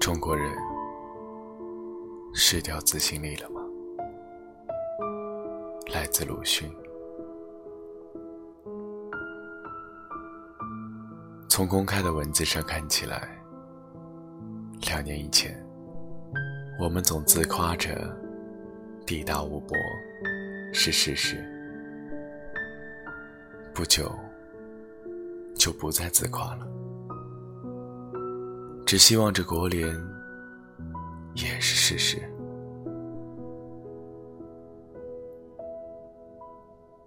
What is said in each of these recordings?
中国人失掉自信力了吗？来自鲁迅。从公开的文字上看起来，两年以前，我们总自夸着地大物博是事实，不久就不再自夸了，只希望这国联也是事实。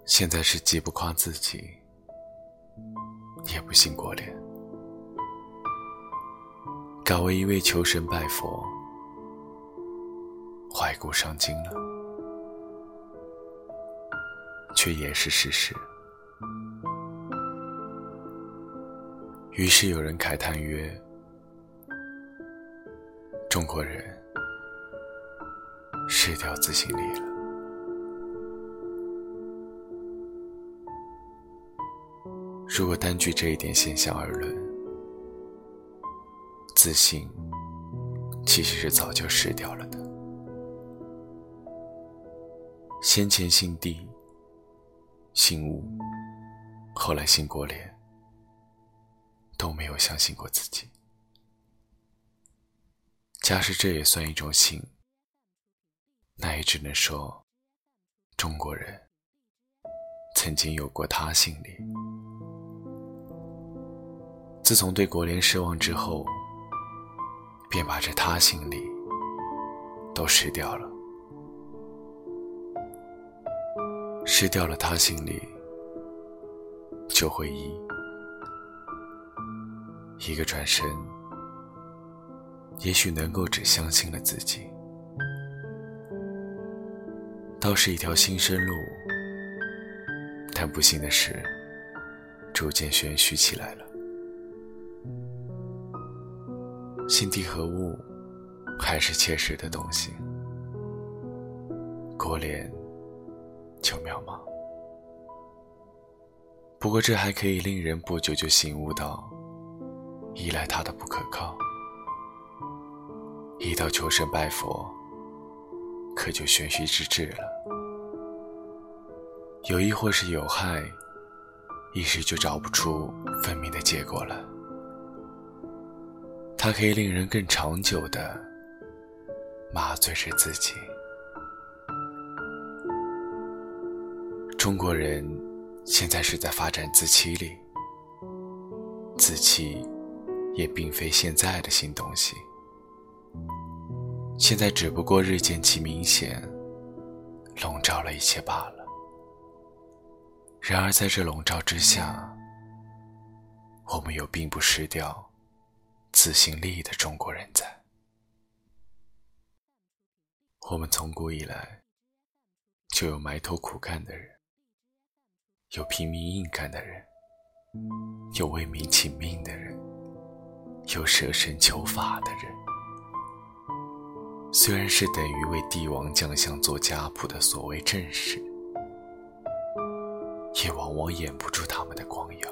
现在是既不夸自己，也不信国联。改为一味求神拜佛，怀古伤今了，却也是事实。于是有人慨叹曰：“中国人失掉自信力了。”如果单据这一点现象而论，自信其实是早就失掉了的。先前信地、信物，后来信国联，都没有相信过自己。假使这也算一种信，那也只能说，中国人曾经有过他信力。自从对国联失望之后。便把这他心里都失掉了，失掉了他心里，就会一一个转身，也许能够只相信了自己，倒是一条新生路，但不幸的是，逐渐玄虚起来了。心地和物，还是切实的东西。国联就渺茫。不过这还可以令人不久就醒悟到，依赖他的不可靠。一到求神拜佛，可就玄虚之至了。有益或是有害，一时就找不出分明的结果了。它可以令人更长久的麻醉着自己。中国人现在是在发展自欺力，自欺也并非现在的新东西，现在只不过日渐其明显，笼罩了一切罢了。然而在这笼罩之下，我们又并不失掉。自信力的中国人在，我们从古以来就有埋头苦干的人，有拼命硬干的人，有为民请命的人，有舍身求法的人。虽然是等于为帝王将相做家谱的所谓正士，也往往掩不住他们的光耀。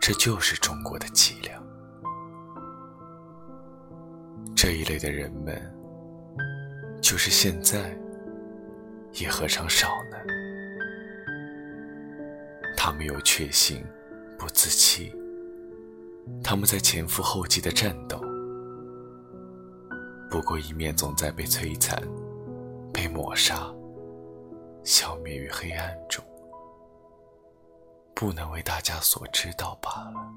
这就是中国的脊梁。这一类的人们，就是现在，也何尝少呢？他们有确信，不自欺。他们在前赴后继的战斗，不过一面总在被摧残、被抹杀、消灭于黑暗中。不能为大家所知道罢了。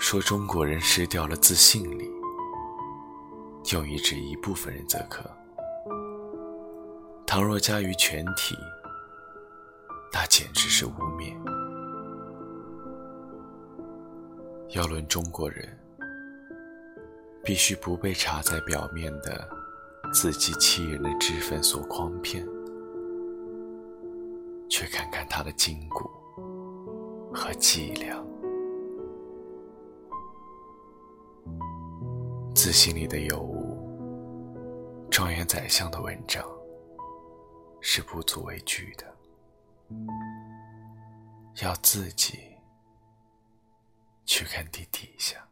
说中国人失掉了自信力，用以指一部分人则可；倘若加于全体，那简直是污蔑。要论中国人，必须不被插在表面的自欺欺人的脂粉所诓骗。去看看他的筋骨和伎俩，自信里的尤物，状元宰相的文章，是不足为惧的，要自己去看弟弟一下。